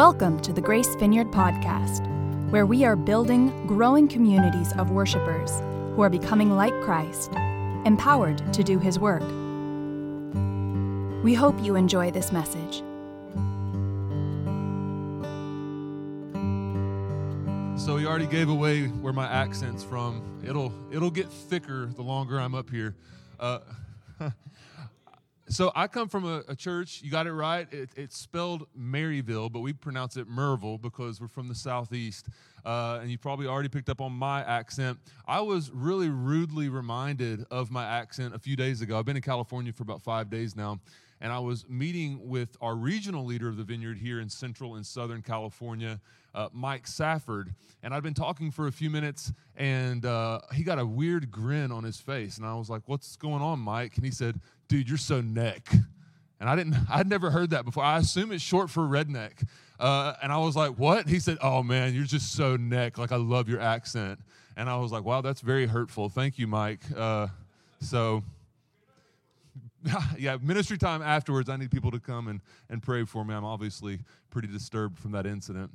Welcome to the Grace Vineyard Podcast, where we are building growing communities of worshipers who are becoming like Christ, empowered to do His work. We hope you enjoy this message. So he already gave away where my accent's from. It'll it'll get thicker the longer I'm up here. Uh, so I come from a, a, church. You got it right. It, it's spelled Maryville, but we pronounce it Merville because we're from the southeast. Uh, and you probably already picked up on my accent. I was really rudely reminded of my accent a few days ago. I've been in California for about five days now and I was meeting with our regional leader of the vineyard here in Central and Southern California, uh, Mike Safford. And I'd been talking for a few minutes, and uh, he got a weird grin on his face. And I was like, What's going on, Mike? And he said, Dude, you're so neck. And I didn't, I'd never heard that before. I assume it's short for redneck. Uh, and I was like, What? He said, Oh man, you're just so neck. Like, I love your accent. And I was like, Wow, that's very hurtful. Thank you, Mike. Uh, so, yeah, ministry time afterwards, I need people to come and, and pray for me. I'm obviously pretty disturbed from that incident.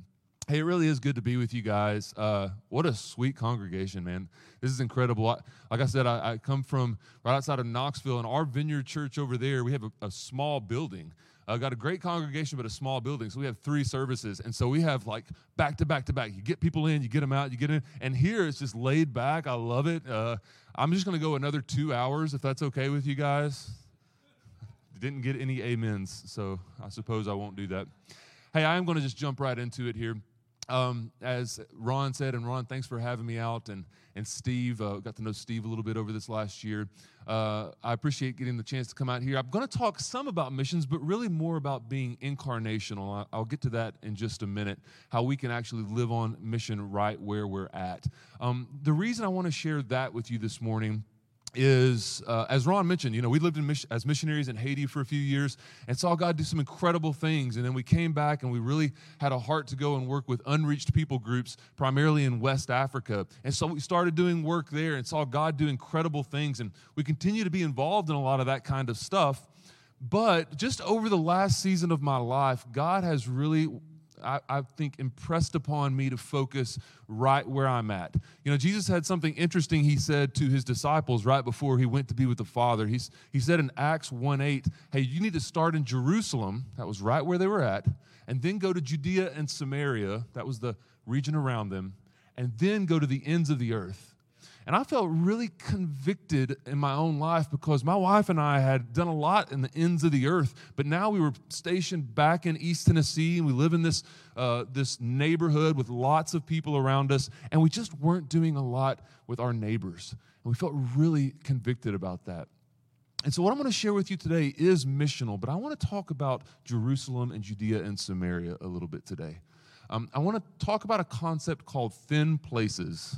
Hey, it really is good to be with you guys. Uh, what a sweet congregation, man. This is incredible. I, like I said, I, I, come from right outside of Knoxville, and our vineyard church over there, we have a, a small building. Uh, got a great congregation, but a small building. So we have three services. And so we have like back to back to back. You get people in, you get them out, you get in. And here it's just laid back. I love it. Uh, I'm just going to go another two hours if that's okay with you guys. Didn't get any amens, so I suppose I won't do that. Hey, I am going to just jump right into it here. Um, as Ron said, and Ron, thanks for having me out, and and Steve, uh, got to know Steve a little bit over this last year. Uh, I appreciate getting the chance to come out here. I'm going to talk some about missions, but really more about being incarnational. I'll get to that in just a minute. How we can actually live on mission right where we're at. Um, the reason I want to share that with you this morning is, uh, as Ron mentioned, you know, we lived in as missionaries in Haiti for a few years and saw God do some incredible things. And then we came back and we really had a heart to go and work with unreached people groups, primarily in West Africa. And so we started doing work there and saw God do incredible things. And we continue to be involved in a lot of that kind of stuff. But just over the last season of my life, God has really I, I, think, impressed upon me to focus right where I'm at. You know, Jesus had something interesting he said to his disciples right before he went to be with the Father. He's, he said in Acts 1 8, hey, you need to start in Jerusalem, that was right where they were at, and then go to Judea and Samaria, that was the region around them, and then go to the ends of the earth. And I felt really convicted in my own life because my wife and I had done a lot in the ends of the earth, but now we were stationed back in East Tennessee and we live in this, uh, this neighborhood with lots of people around us, and we just weren't doing a lot with our neighbors. And we felt really convicted about that. And so, what I'm going to share with you today is missional, but I want to talk about Jerusalem and Judea and Samaria a little bit today. Um, I want to talk about a concept called thin places.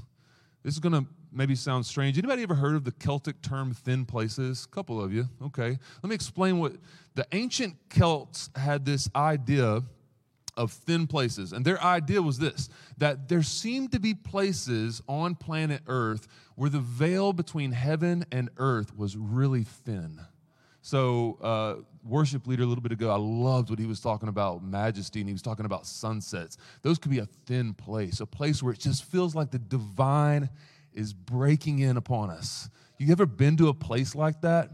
This is going to maybe sound strange. Anybody ever heard of the Celtic term thin places? A couple of you. Okay. Let me explain what the ancient Celts had this idea of thin places. And their idea was this that there seemed to be places on planet Earth where the veil between heaven and earth was really thin. So, uh, worship leader a little bit ago, I loved what he was talking about majesty, and he was talking about sunsets. Those could be a thin place, a place where it just feels like the divine is breaking in upon us. You ever been to a place like that?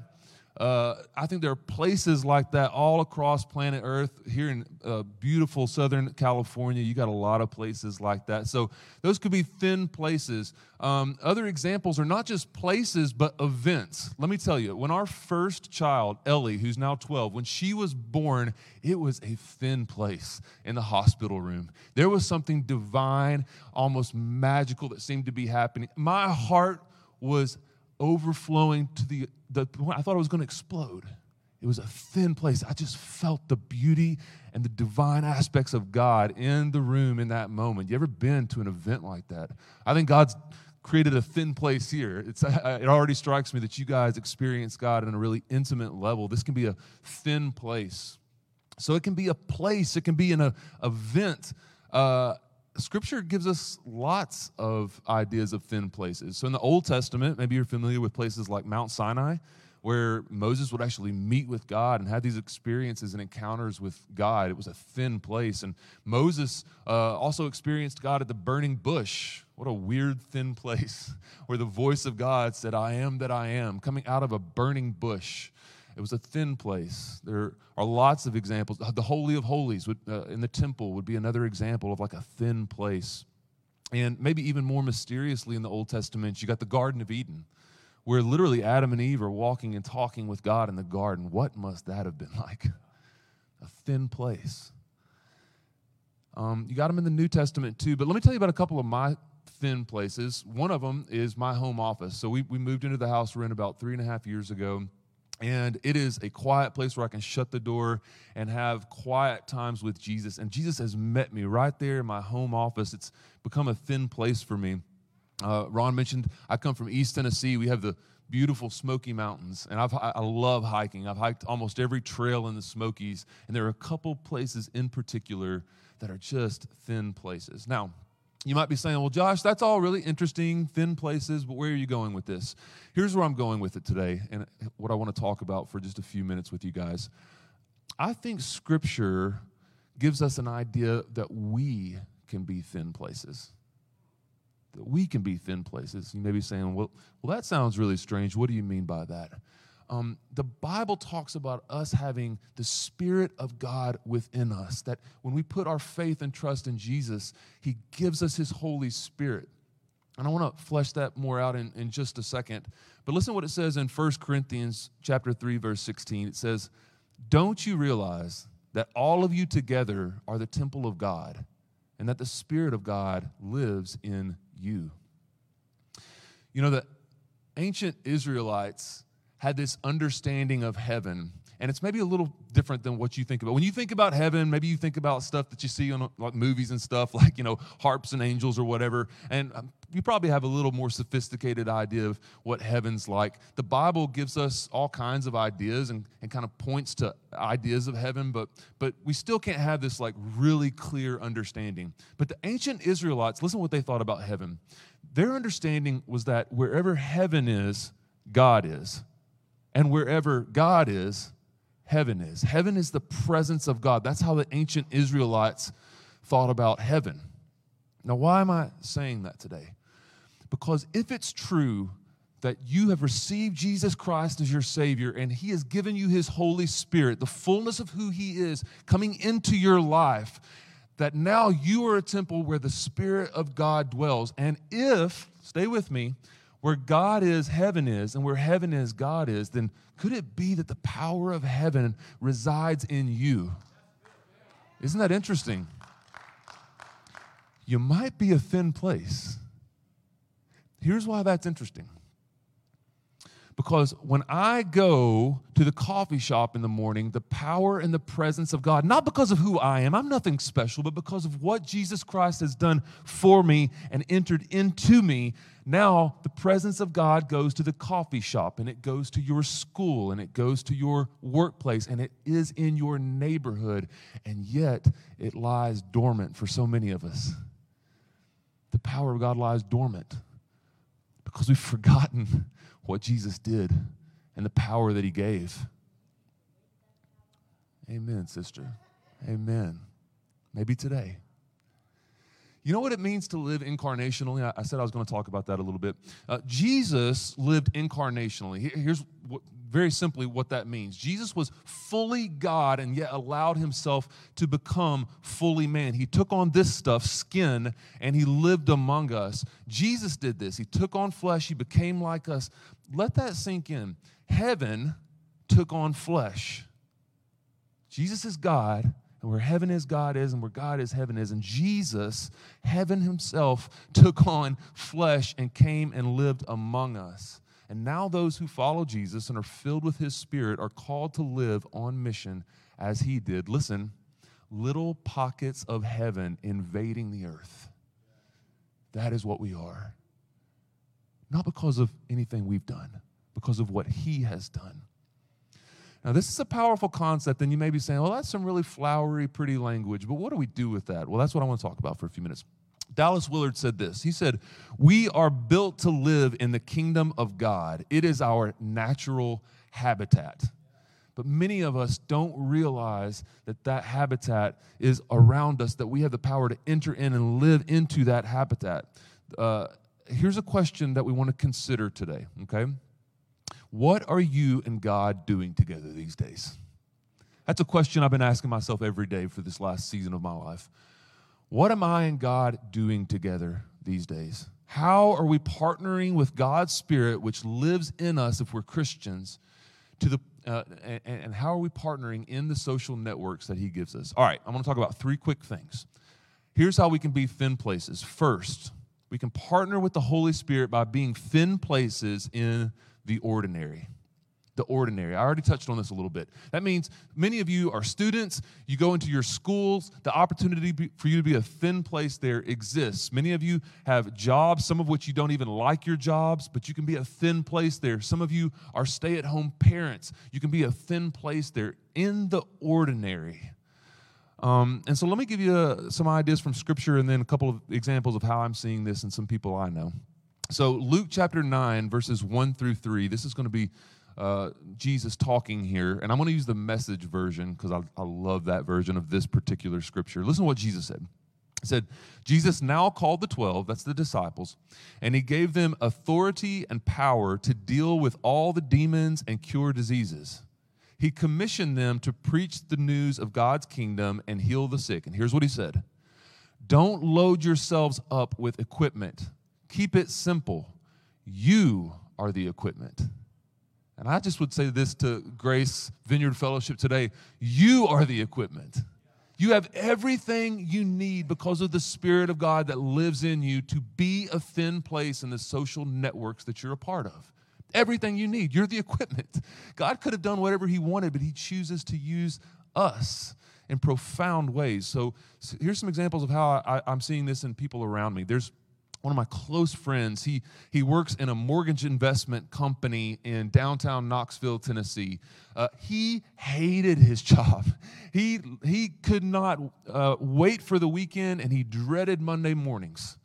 Uh, I think there are places like that all across planet Earth. Here in uh, beautiful Southern California, you got a lot of places like that. So those could be thin places. Um, other examples are not just places, but events. Let me tell you, when our first child, Ellie, who's now 12, when she was born, it was a thin place in the hospital room. There was something divine, almost magical that seemed to be happening. My heart was overflowing to the, the point I thought it was going to explode. It was a thin place. I just felt the beauty and the divine aspects of God in the room in that moment. You ever been to an event like that? I think God's created a thin place here. It's, it already strikes me that you guys experience God on a really intimate level. This can be a thin place. So it can be a place, it can be an event. Uh, Scripture gives us lots of ideas of thin places. So in the Old Testament, maybe you're familiar with places like Mount Sinai, where Moses would actually meet with God and have these experiences and encounters with God. It was a thin place. And Moses uh, also experienced God at the burning bush. What a weird, thin place where the voice of God said, I am that I am, coming out of a burning bush. It was a thin place. There are lots of examples. The Holy of Holies would, uh, in the temple would be another example of like a thin place. And maybe even more mysteriously in the Old Testament, you got the Garden of Eden where literally Adam and Eve are walking and talking with God in the garden. What must that have been like? A thin place. Um, you got them in the New Testament too, but let me tell you about a couple of my thin places. One of them is my home office. So we, we moved into the house we're in about three and a half years ago. And it is a quiet place where I can shut the door and have quiet times with Jesus. And Jesus has met me right there in my home office. It's become a thin place for me. Uh, Ron mentioned I come from East Tennessee. We have the beautiful Smoky Mountains, and I've, I love hiking. I've hiked almost every trail in the Smokies, and there are a couple places in particular that are just thin places. Now, you might be saying, well, Josh, that's all really interesting, thin places, but where are you going with this? Here's where I'm going with it today, and what I want to talk about for just a few minutes with you guys. I think Scripture gives us an idea that we can be thin places that we can be thin places. You may be saying, well, well that sounds really strange. What do you mean by that? Um, the Bible talks about us having the Spirit of God within us, that when we put our faith and trust in Jesus, He gives us His Holy Spirit. And I want to flesh that more out in, in just a second. But listen to what it says in 1 Corinthians chapter 3, verse 16. It says, Don't you realize that all of you together are the temple of God, and that the Spirit of God lives in you. You know, the ancient Israelites had this understanding of heaven and it's maybe a little different than what you think about. When you think about heaven, maybe you think about stuff that you see on like movies and stuff, like you know harps and angels or whatever, and um, you probably have a little more sophisticated idea of what heaven's like. The Bible gives us all kinds of ideas and, and kind of points to ideas of heaven, but but we still can't have this like really clear understanding. But the ancient Israelites, listen to what they thought about heaven. Their understanding was that wherever heaven is, God is. And wherever God is, heaven is. Heaven is the presence of God. That's how the ancient Israelites thought about heaven. Now, why am I saying that today? Because if it's true that you have received Jesus Christ as your Savior and He has given you His Holy Spirit, the fullness of who He is coming into your life, that now you are a temple where the Spirit of God dwells. And if, stay with me, where God is, heaven is, and where heaven is, God is, then could it be that the power of heaven resides in you? Isn't that interesting? You might be a thin place. Here's why that's interesting. Because when I go to the coffee shop in the morning, the power and the presence of God, not because of who I am, I'm nothing special, but because of what Jesus Christ has done for me and entered into me, now, the presence of God goes to the coffee shop and it goes to your school and it goes to your workplace and it is in your neighborhood, and yet it lies dormant for so many of us. The power of God lies dormant because we've forgotten what Jesus did and the power that he gave. Amen, sister. Amen. Maybe today. You know what it means to live incarnationally? I, said I was going to talk about that a little bit. Uh, Jesus lived incarnationally. Here's what, very simply what that means Jesus was fully God and yet allowed himself to become fully man. He took on this stuff, skin, and he lived among us. Jesus did this. He took on flesh, he became like us. Let that sink in. Heaven took on flesh. Jesus is God and where heaven is, God is, and where God is, heaven is. And Jesus, heaven himself, took on flesh and came and lived among us. And now those who follow Jesus and are filled with his spirit are called to live on mission as he did. Listen, little pockets of heaven invading the earth. That is what we are. Not because of anything we've done, because of what he has done. Now, this is a powerful concept, and you may be saying, well, that's some really flowery, pretty language, but what do we do with that? Well, that's what I want to talk about for a few minutes. Dallas Willard said this. He said, We are built to live in the kingdom of God, it is our natural habitat. But many of us don't realize that that habitat is around us, that we have the power to enter in and live into that habitat. Uh, here's a question that we want to consider today, okay? What are you and God doing together these days? That's a question I've been asking myself every day for this last season of my life. What am I and God doing together these days? How are we partnering with God's Spirit, which lives in us if we're Christians, to the uh, and, and, how are we partnering in the social networks that He gives us? All right, I'm going to talk about three quick things. Here's how we can be thin places. First, we can partner with the Holy Spirit by being thin places in the ordinary the ordinary. I already touched on this a little bit. That means many of you are students, you go into your schools, the opportunity for you to be a thin place there exists. Many of you have jobs, some of which you don't even like your jobs, but you can be a thin place there. Some of you are stay at home parents, you can be a thin place there in the ordinary. Um, and so let me give you uh, some ideas from Scripture and then a couple of examples of how I'm seeing this in some people I know. So, Luke chapter 9, verses 1 through 3, this is going to be uh, Jesus talking here, and I'm going to use the message version because I, I love that version of this particular scripture. Listen to what Jesus said. He said, Jesus now called the 12, that's the disciples, and he gave them authority and power to deal with all the demons and cure diseases. He commissioned them to preach the news of God's kingdom and heal the sick. And here's what he said Don't load yourselves up with equipment, keep it simple. You are the equipment. And I just would say this to Grace Vineyard Fellowship today you are the equipment. You have everything you need because of the Spirit of God that lives in you to be a thin place in the social networks that you're a part of. Everything you need. You're the equipment. God could have done whatever He wanted, but He chooses to use us in profound ways. So, here's some examples of how I, I'm seeing this in people around me. There's one of my close friends. He, he works in a mortgage investment company in downtown Knoxville, Tennessee. Uh, he hated his job. He, he could not uh, wait for the weekend and he dreaded Monday mornings.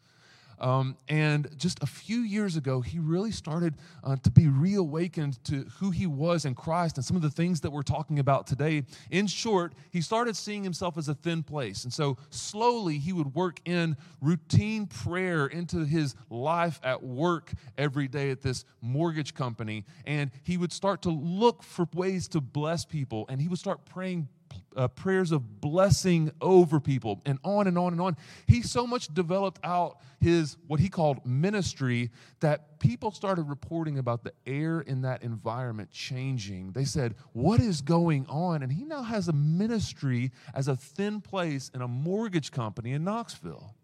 Um, and just a few years ago, he really started uh, to be reawakened to who he was in Christ and some of the things that we're talking about today. In short, he started seeing himself as a thin place. And so slowly he would work in routine prayer into his life at work every day at this mortgage company. And he would start to look for ways to bless people. And he would start praying uh, prayers of blessing over people, and on and on and on. He so much developed out his what he called ministry that people started reporting about the air in that environment changing. They said, What is going on? And he now has a ministry as a thin place in a mortgage company in Knoxville.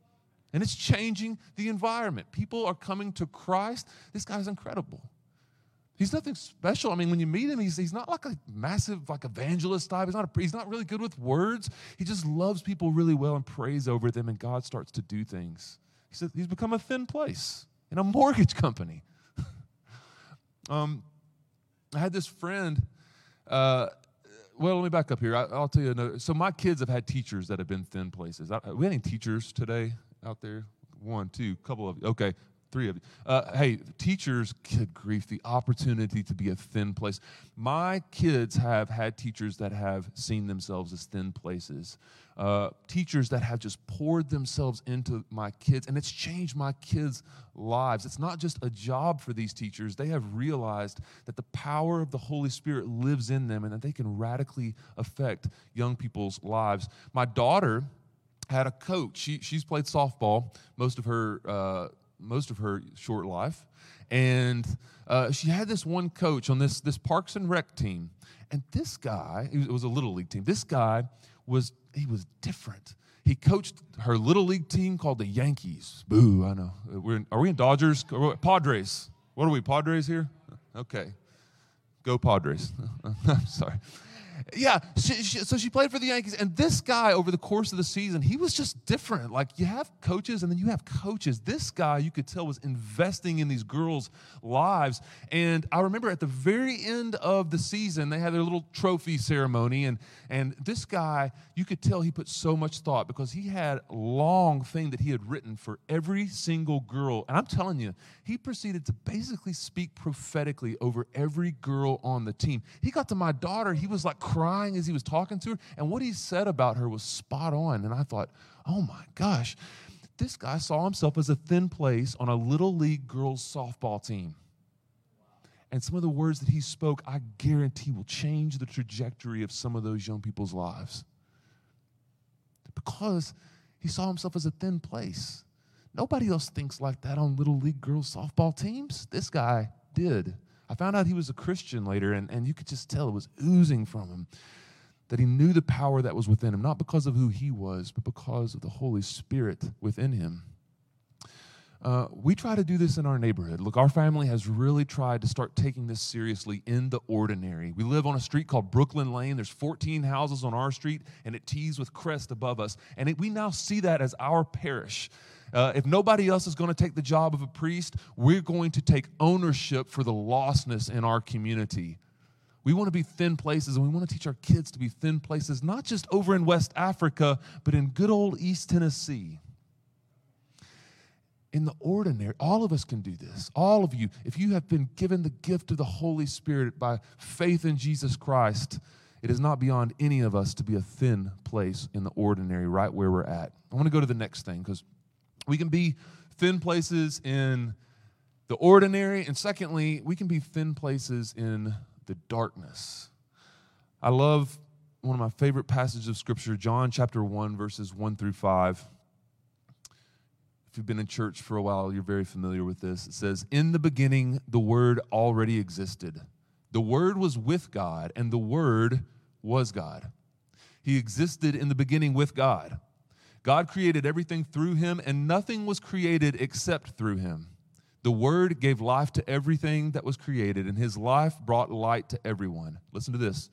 And it's changing the environment. People are coming to Christ. This guy's incredible. He's nothing special. I mean, when you meet him, he's, he's not like a massive like evangelist type. He's not, a, he's not really good with words. He just loves people really well and prays over them, and God starts to do things. He said he's become a thin place in a mortgage company. um, I had this friend. Uh, well, let me back up here. I, will tell you. Another, so my kids have had teachers that have been thin places. I, we had any teachers today out there? One, two, couple of. Okay, three of you. Uh, hey, teachers, good grief, the opportunity to be a thin place. My kids have had teachers that have seen themselves as thin places. Uh, teachers that have just poured themselves into my kids, and it's changed my kids' lives. It's not just a job for these teachers, they have realized that the power of the Holy Spirit lives in them and that they can radically affect young people's lives. My daughter had a coach. She, she's played softball most of her. Uh, most of her short life. And uh, she had this one coach on this, this Parks and Rec team. And this guy, it was a little league team, this guy was, he was different. He coached her little league team called the Yankees. Boo, I know. We're in, are we in Dodgers? Padres. What are we, Padres here? Okay. Go Padres. I'm sorry. Yeah, she, she, so she played for the Yankees. And this guy, over the course of the season, he was just different. Like, you have coaches and then you have coaches. This guy, you could tell, was investing in these girls' lives. And I remember at the very end of the season, they had their little trophy ceremony. And, and this guy, you could tell he put so much thought because he had a long thing that he had written for every single girl. And I'm telling you, he proceeded to basically speak prophetically over every girl on the team. He got to my daughter, he was like crying as he was talking to her. And what he said about her was spot on. And I thought, oh my gosh, this guy saw himself as a thin place on a little league girls softball team. And some of the words that he spoke, I guarantee will change the trajectory of some of those young people's lives. Because he saw himself as a thin place. Nobody else thinks like that on little league girls softball teams. This guy did. I found out he was a Christian later, and, and you could just tell it was oozing from him that he knew the power that was within him, not because of who he was, but because of the Holy Spirit within him. Uh, we try to do this in our neighborhood. Look, our family has really tried to start taking this seriously in the ordinary. We live on a street called Brooklyn Lane. There's 14 houses on our street, and it tees with Crest above us. And it, we now see that as our parish. Uh, if nobody else is going to take the job of a priest, we're going to take ownership for the lostness in our community. We want to be thin places, and we want to teach our kids to be thin places, not just over in West Africa, but in good old East Tennessee. In the ordinary, all of us can do this. All of you, if you have been given the gift of the Holy Spirit by faith in Jesus Christ, it is not beyond any of us to be a thin place in the ordinary, right where we're at. I want to go to the next thing because we can be thin places in the ordinary, and secondly, we can be thin places in the darkness. I love one of my favorite passages of Scripture, John chapter 1, verses 1 through 5. If you've been in church for a while, you're very familiar with this. It says, In the beginning, the Word already existed. The Word was with God, and the Word was God. He existed in the beginning with God. God created everything through him, and nothing was created except through him. The Word gave life to everything that was created, and his life brought light to everyone. Listen to this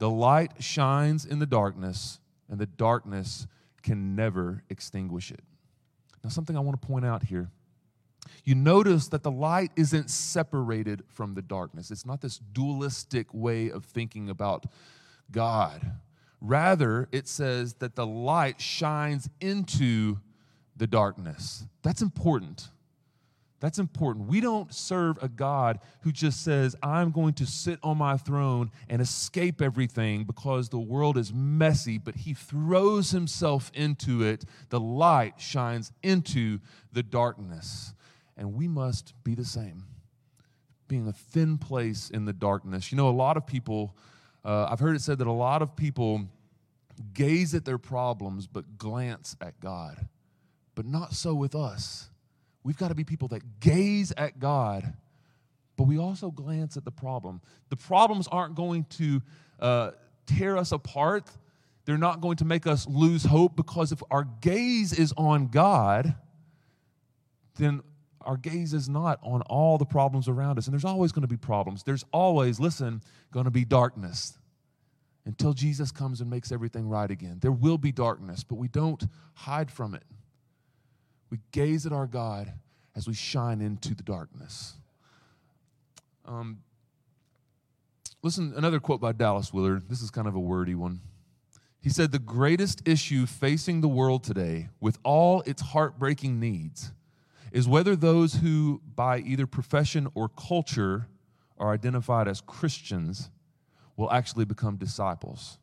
the light shines in the darkness, and the darkness can never extinguish it. Now, something I want to point out here. You notice that the light isn't separated from the darkness. It's not this dualistic way of thinking about God. Rather, it says that the light shines into the darkness. That's important. That's important. We don't serve a God who just says, I'm going to sit on my throne and escape everything because the world is messy, but he throws himself into it. The light shines into the darkness. And we must be the same, being a thin place in the darkness. You know, a lot of people uh, I've heard it said that a lot of people gaze at their problems but glance at God. But not so with us. We've got to be people that gaze at God, but we also glance at the problem. The problems aren't going to uh, tear us apart, they're not going to make us lose hope because if our gaze is on God, then our gaze is not on all the problems around us. And there's always going to be problems. There's always, listen, going to be darkness until Jesus comes and makes everything right again. There will be darkness, but we don't hide from it. We gaze at our God as we shine into the darkness. Um, listen, another quote by Dallas Willard. This is kind of a wordy one. He said, The greatest issue facing the world today, with all its heartbreaking needs, is whether those who, by either profession or culture, are identified as Christians will actually become disciples.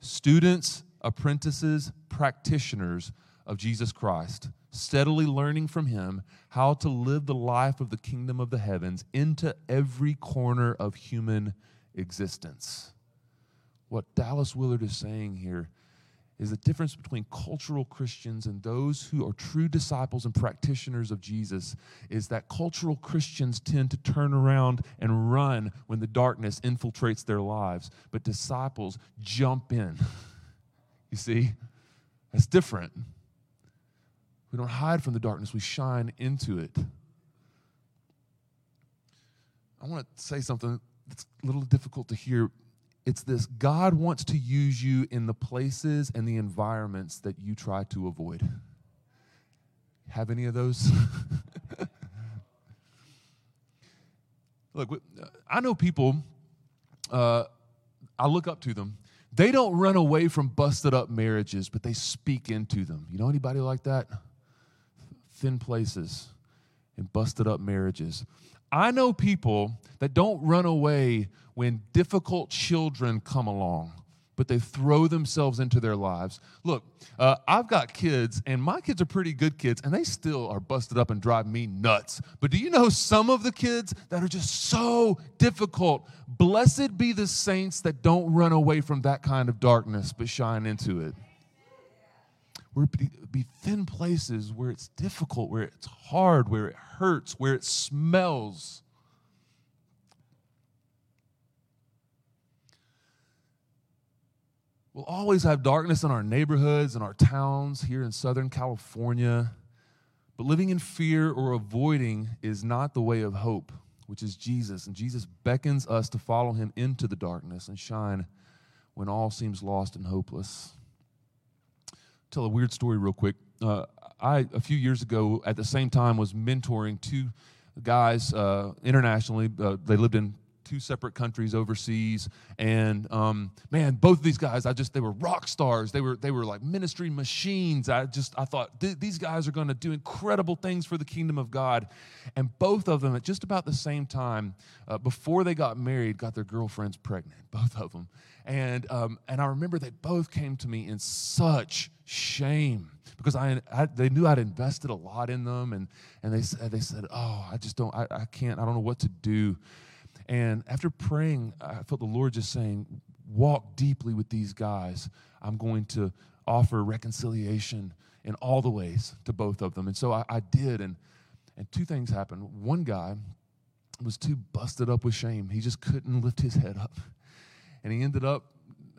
Students, apprentices, practitioners of Jesus Christ, steadily learning from him how to live the life of the kingdom of the heavens into every corner of human existence. What Dallas Willard is saying here is the difference between cultural Christians and those who are true disciples and practitioners of Jesus is that cultural Christians tend to turn around and run when the darkness infiltrates their lives, but disciples jump in. you see? That's different. We don't hide from the darkness, we shine into it. I want to say something that's a little difficult to hear it's this God wants to use you in the places and the environments that you try to avoid. Have any of those? Look, I know people, uh, I look up to them. They don't run away from busted up marriages, but they speak into them. You know anybody like that? Thin places and busted up marriages. I know people that don't run away when difficult children come along, but they throw themselves into their lives. Look, uh, I've got kids, and my kids are pretty good kids, and they still are busted up and drive me nuts. But do you know some of the kids that are just so difficult? Blessed be the saints that don't run away from that kind of darkness, but shine into it. We're be, be thin places where it's difficult, where it's hard, where it hurts, where it smells. We'll always have darkness in our neighborhoods and our towns here in Southern California. But living in fear or avoiding is not the way of hope, which is Jesus. And Jesus beckons us to follow him into the darkness and shine when all seems lost and hopeless. Tell a weird story real quick. Uh, I, a few years ago, at the same time, was mentoring two guys uh, internationally. Uh, they lived in two separate countries overseas. And um, man both of these guys i just they were rock stars. They were they were like ministry machines. I just i thought these guys are going to do incredible things for the kingdom of god. And both of them at just about the same time uh, before they got married got their girlfriends pregnant both of them. And um, and i remember they both came to me in such shame because I, I, they knew I'd invested a lot in them. And and they said they said oh I just don't I, I can't I don't know what to do and after praying, I felt the Lord just saying, Walk deeply with these guys. I'm going to offer reconciliation in all the ways to both of them. And so I, I did. And, and two things happened. One guy was too busted up with shame, he just couldn't lift his head up. And he ended up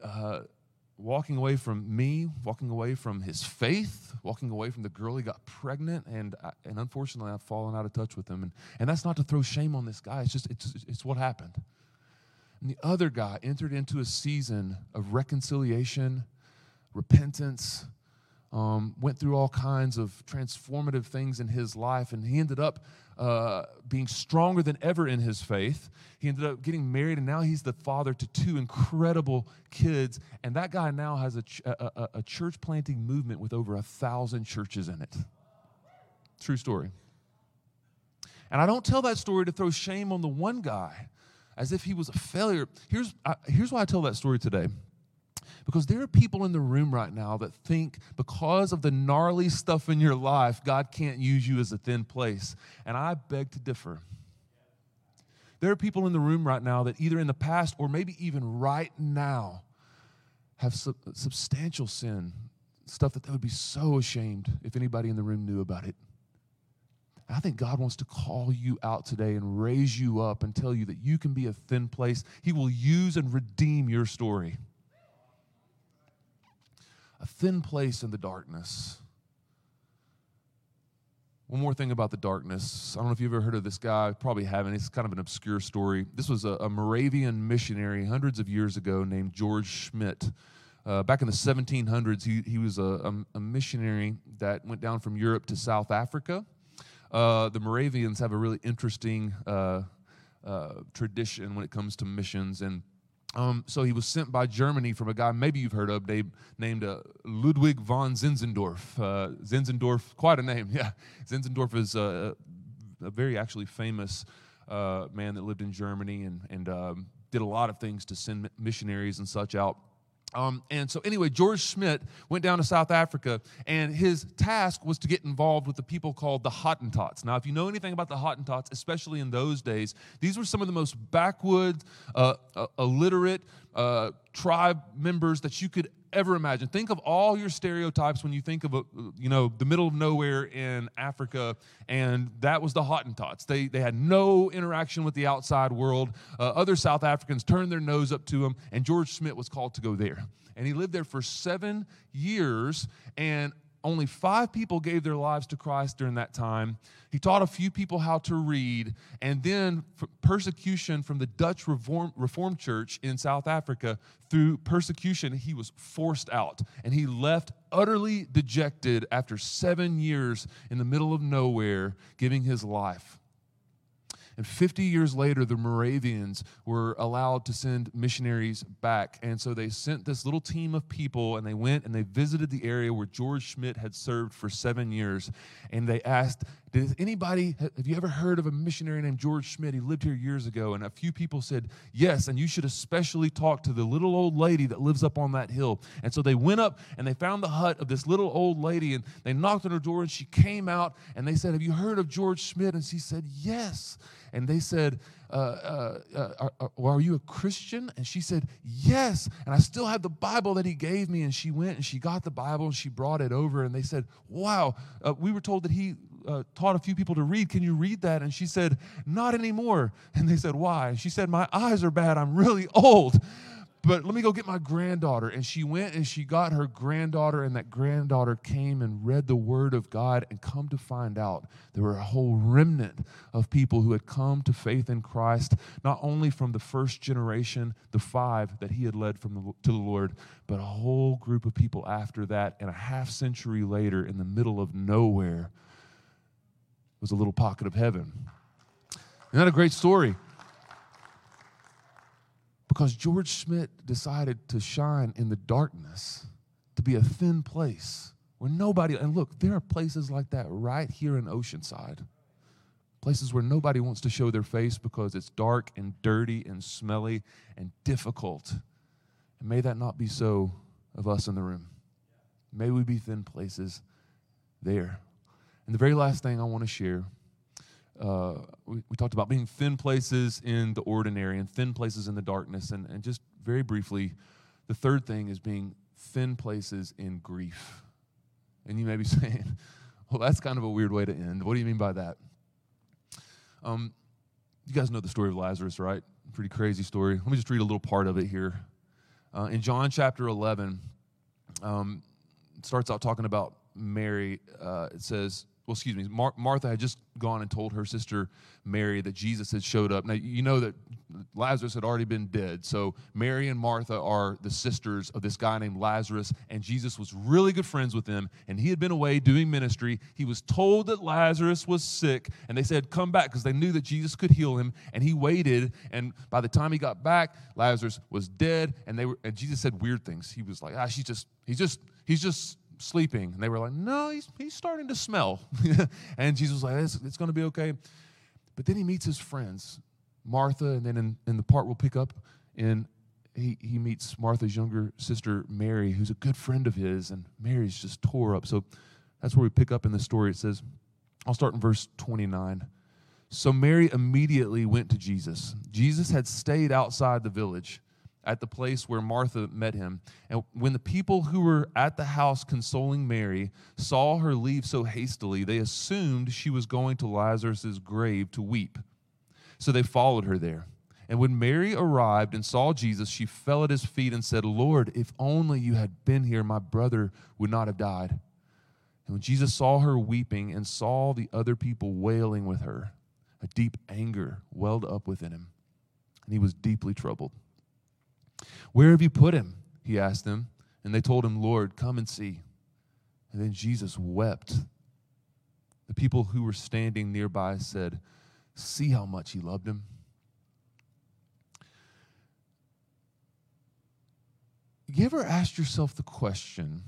uh, walking away from me, walking away from his faith, walking away from the girl he got pregnant, and I, and unfortunately, I've fallen out of touch with him. And, and that's not to throw shame on this guy. It's just it's it's what happened. And the other guy entered into a season of reconciliation, repentance, um, went through all kinds of transformative things in his life, and he ended up uh, being stronger than ever in his faith. He ended up getting married, and now he's the father to two incredible kids. And that guy now has a, ch- a, a, a church planting movement with over a thousand churches in it. True story. And I don't tell that story to throw shame on the one guy as if he was a failure. Here's, I, here's why I tell that story today. Because there are people in the room right now that think because of the gnarly stuff in your life, God can't use you as a thin place. And I beg to differ. There are people in the room right now that either in the past or maybe even right now have sub- substantial sin, stuff that they would be so ashamed if anybody in the room knew about it. I think God wants to call you out today and raise you up and tell you that you can be a thin place. He will use and redeem your story a thin place in the darkness. One more thing about the darkness. I don't know if you've ever heard of this guy. Probably haven't. It's kind of an obscure story. This was a, a Moravian missionary hundreds of years ago named George Schmidt. Uh, back in the 1700s, he, he was a, a, a, missionary that went down from Europe to South Africa. Uh, the Moravians have a really interesting uh, uh tradition when it comes to missions. And um, so he was sent by Germany from a guy maybe you've heard of named, named uh, Ludwig von Zinzendorf. Uh, Zinzendorf, quite a name, yeah. Zinzendorf is a, a very actually famous uh, man that lived in Germany and, and um, did a lot of things to send missionaries and such out um, and so, anyway, George Schmidt went down to South Africa, and his task was to get involved with the people called the Hottentots. Now, if you know anything about the Hottentots, especially in those days, these were some of the most backwoods, uh, uh, illiterate uh, tribe members that you could ever imagine. Think of all your stereotypes when you think of a, you know the middle of nowhere in Africa, and that was the Hottentots. They they had no interaction with the outside world. Uh, other South Africans turned their nose up to them, and George Schmidt was called to go there, and he lived there for seven years. And only five people gave their lives to Christ during that time. He taught a few people how to read. And then persecution from the Dutch Reform, Reformed Church in South Africa, through persecution, he was forced out. And he left utterly dejected after seven years in the middle of nowhere, giving his life. And 50 years later, the Moravians were allowed to send missionaries back. And so they sent this little team of people and they went and they visited the area where George Schmidt had served for seven years. And they asked, Does anybody, have you ever heard of a missionary named George Schmidt? He lived here years ago. And a few people said, Yes. And you should especially talk to the little old lady that lives up on that hill. And so they went up and they found the hut of this little old lady and they knocked on her door and she came out and they said, Have you heard of George Schmidt? And she said, Yes and they said, uh, uh, uh, are, are, are you a Christian? And she said, Yes. And I still have the Bible that he gave me. And she went and she got the Bible and she brought it over. And they said, Wow, uh, we were told that he uh, taught a few people to read. Can you read that? And she said, Not anymore. And they said, Why? She said, My eyes are bad. I'm really old but let me go get my granddaughter. And she went and she got her granddaughter, and that granddaughter came and read the word of God. And come to find out, there were a whole remnant of people who had come to faith in Christ, not only from the first generation, the five that he had led from the, to the Lord, but a whole group of people after that. And a half century later, in the middle of nowhere, was a little pocket of heaven. Isn't that a great story? Because George Schmidt decided to shine in the darkness, to be a thin place where nobody, and look, there are places like that right here in Oceanside. Places where nobody wants to show their face because it's dark and dirty and smelly and difficult. And may that not be so of us in the room. May we be thin places there. And the very last thing I want to share uh, we, we, talked about being thin places in the ordinary and thin places in the darkness. And, and just very briefly, the third thing is being thin places in grief. And you may be saying, well, that's kind of a weird way to end. What do you mean by that? Um, you guys know the story of Lazarus, right? Pretty crazy story. Let me just read a little part of it here. Uh, in John chapter 11, um, starts out talking about Mary. Uh, it says, well, excuse me, Mar- Martha had just gone and told her sister Mary that Jesus had showed up. Now, you know that Lazarus had already been dead. So, Mary and Martha are the sisters of this guy named Lazarus, and Jesus was really good friends with them, and he had been away doing ministry. He was told that Lazarus was sick, and they said, Come back, because they knew that Jesus could heal him, and he waited, and by the time he got back, Lazarus was dead, and they were, and Jesus said weird things. He was like, Ah, she's just, he's just, he's just sleeping. And they were like, no, he's, he's starting to smell. and Jesus was like, it's, it's going to be okay. But then he meets his friends, Martha, and then in, in the part we'll pick up in, he, he meets Martha's younger sister, Mary, who's a good friend of his, and Mary's just tore up. So that's where we pick up in the story. It says, I'll start in verse 29. So Mary immediately went to Jesus. Jesus had stayed outside the village at the place where Martha met him. And when the people who were at the house consoling Mary saw her leave so hastily, they assumed she was going to Lazarus' grave to weep. So they followed her there. And when Mary arrived and saw Jesus, she fell at his feet and said, Lord, if only you had been here, my brother would not have died. And when Jesus saw her weeping and saw the other people wailing with her, a deep anger welled up within him, and he was deeply troubled. Where have you put him? He asked them. And they told him, Lord, come and see. And then Jesus wept. The people who were standing nearby said, See how much he loved him. You ever asked yourself the question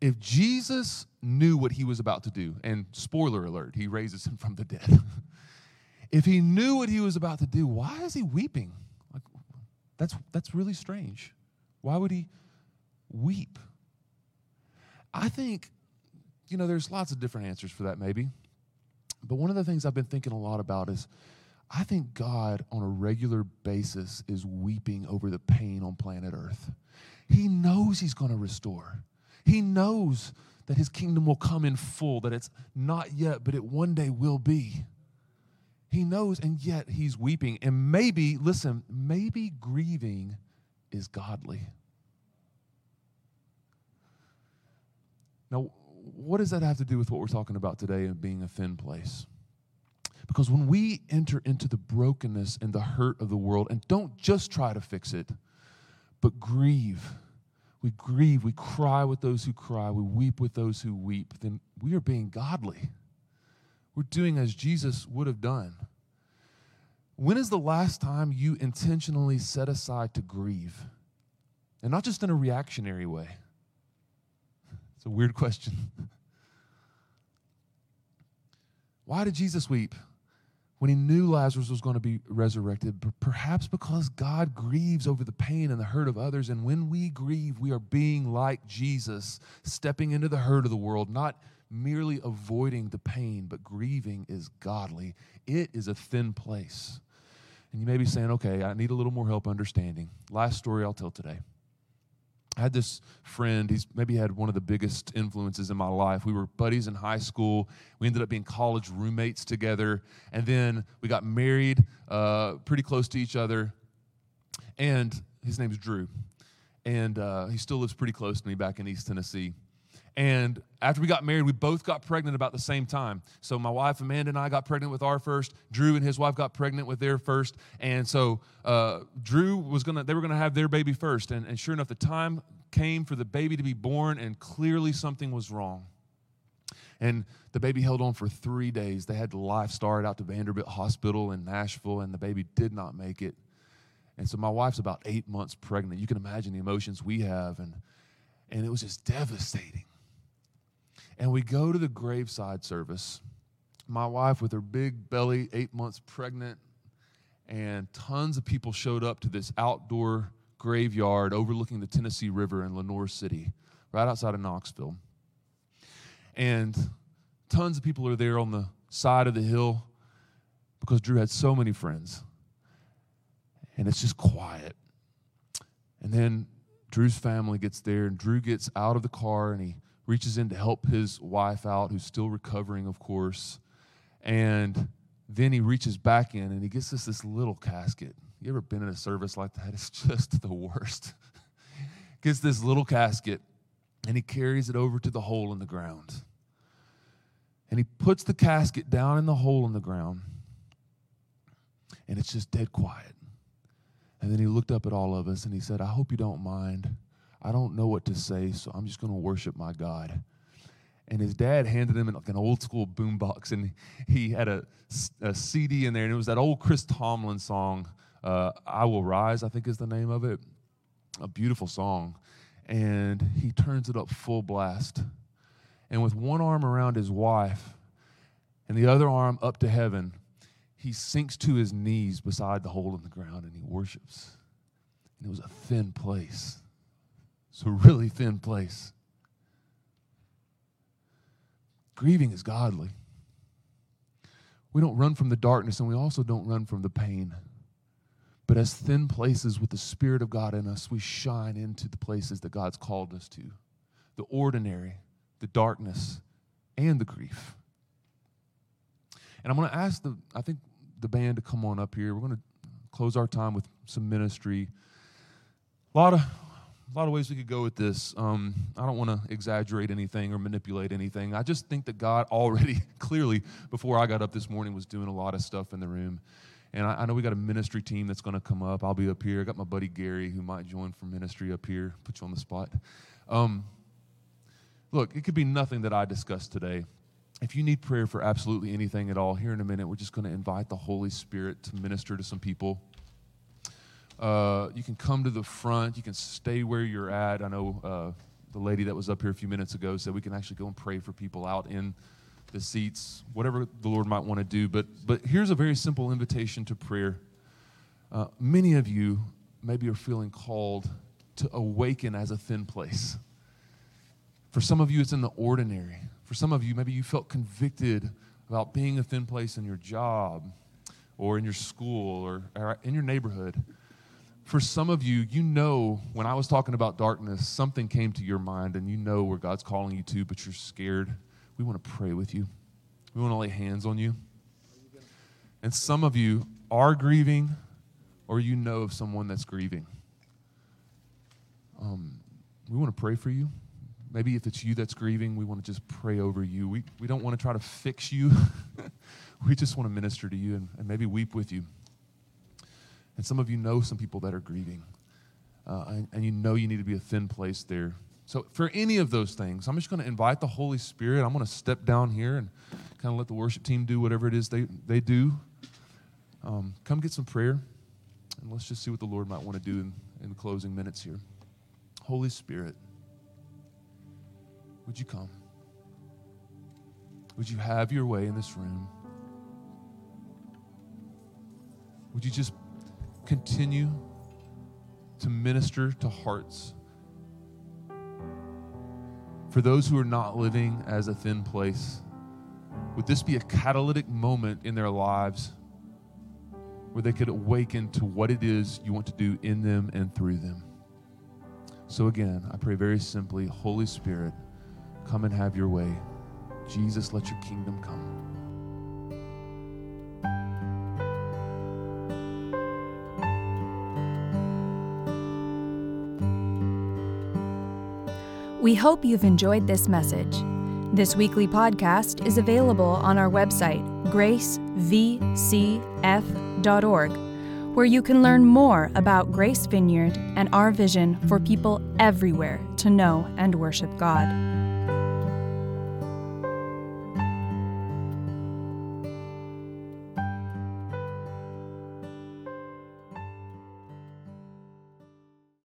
if Jesus knew what he was about to do, and spoiler alert, he raises him from the dead. if he knew what he was about to do, why is he weeping? That's, that's really strange. Why would he weep? I think, you know, there's lots of different answers for that, maybe. But one of the things I've been thinking a lot about is I think God, on a regular basis, is weeping over the pain on planet Earth. He knows He's going to restore, He knows that His kingdom will come in full, that it's not yet, but it one day will be. He knows, and yet he's weeping. And maybe, listen, maybe grieving is godly. Now, what does that have to do with what we're talking about today and being a thin place? Because when we enter into the brokenness and the hurt of the world and don't just try to fix it, but grieve, we grieve, we cry with those who cry, we weep with those who weep, then we are being godly. We're doing as Jesus would have done. When is the last time you intentionally set aside to grieve? And not just in a reactionary way. It's a weird question. Why did Jesus weep when he knew Lazarus was going to be resurrected? Perhaps because God grieves over the pain and the hurt of others. And when we grieve, we are being like Jesus, stepping into the hurt of the world, not merely avoiding the pain, but grieving is godly. It is a thin place. And you may be saying, okay, I need a little more help understanding. Last story I'll tell today. I had this friend, he's maybe had one of the biggest influences in my life. We were buddies in high school. We ended up being college roommates together. And then we got married uh, pretty close to each other. And his name's Drew. And uh, he still lives pretty close to me back in East Tennessee. And after we got married, we both got pregnant about the same time. So my wife Amanda and I got pregnant with our first. Drew and his wife got pregnant with their first. And so uh, Drew was gonna, they were gonna have their baby first. And, and sure enough, the time came for the baby to be born, and clearly something was wrong. And the baby held on for three days. They had to life start out to Vanderbilt Hospital in Nashville, and the baby did not make it. And so my wife's about eight months pregnant. You can imagine the emotions we have, and and it was just devastating. And we go to the graveside service. My wife, with her big belly, eight months pregnant, and tons of people showed up to this outdoor graveyard overlooking the Tennessee River in Lenoir City, right outside of Knoxville. And tons of people are there on the side of the hill because Drew had so many friends. And it's just quiet. And then Drew's family gets there, and Drew gets out of the car and he reaches in to help his wife out, who's still recovering, of course. And then he reaches back in and he gets us this little casket. You ever been in a service like that? It's just the worst. gets this little casket and he carries it over to the hole in the ground. And he puts the casket down in the hole in the ground. And it's just dead quiet. And then he looked up at all of us and he said, I hope you don't mind. I don't know what to say, so I'm just going to worship my God. And his dad handed him like an old school boombox, and he had a, a, CD in there, and it was that old Chris Tomlin song, uh, I Will Rise, I think is the name of it. A beautiful song. And he turns it up full blast. And with one arm around his wife and the other arm up to heaven, he sinks to his knees beside the hole in the ground and he worships. And it was a thin place. It's a really thin place. Grieving is godly. We don't run from the darkness and we also don't run from the pain. But as thin places with the Spirit of God in us, we shine into the places that God's called us to the ordinary, the darkness, and the grief. And I'm going to ask the, I think, the band to come on up here. We're going to close our time with some ministry. A lot of a lot of ways we could go with this. Um, I don't want to exaggerate anything or manipulate anything. I just think that God already, clearly, before I got up this morning, was doing a lot of stuff in the room. And I, I know we got a ministry team that's going to come up. I'll be up here. I got my buddy Gary who might join for ministry up here. Put you on the spot. Um, look, it could be nothing that I discussed today. If you need prayer for absolutely anything at all, here in a minute, we're just going to invite the Holy Spirit to minister to some people. Uh, you can come to the front. You can stay where you're at. I know uh, the lady that was up here a few minutes ago said we can actually go and pray for people out in the seats, whatever the Lord might want to do. But, but here's a very simple invitation to prayer. Uh, many of you maybe are feeling called to awaken as a thin place. For some of you, it's in the ordinary. For some of you, maybe you felt convicted about being a thin place in your job or in your school or, or in your neighborhood for some of you, you know, when I was talking about darkness, something came to your mind and you know where God's calling you to, but you're scared. We want to pray with you, we want to lay hands on you. And some of you are grieving, or you know of someone that's grieving. Um, we want to pray for you. maybe if it's you that's grieving, we want to just pray over you. We, we don't want to try to fix you. we just want to minister to you and, and, maybe weep with you. And some of you know some people that are grieving, uh, and, and you know you need to be a thin place there. So, for any of those things, I'm just going to invite the Holy Spirit. I'm going to step down here and kind of let the worship team do whatever it is they, they do. Um, come get some prayer, and let's just see what the Lord might want to do in, in the closing minutes here. Holy Spirit, would you come? Would you have your way in this room? Would you just continue to minister to hearts? For those who are not living as a thin place, would this be a catalytic moment in their lives where they could awaken to what it is you want to do in them and through them? So, again, I pray very simply Holy Spirit, come and have your way. Jesus, let your kingdom come. We hope you've enjoyed this message. This weekly podcast is available on our website, gracevcf.org, where you can learn more about Grace Vineyard and our vision for people everywhere to know and worship God.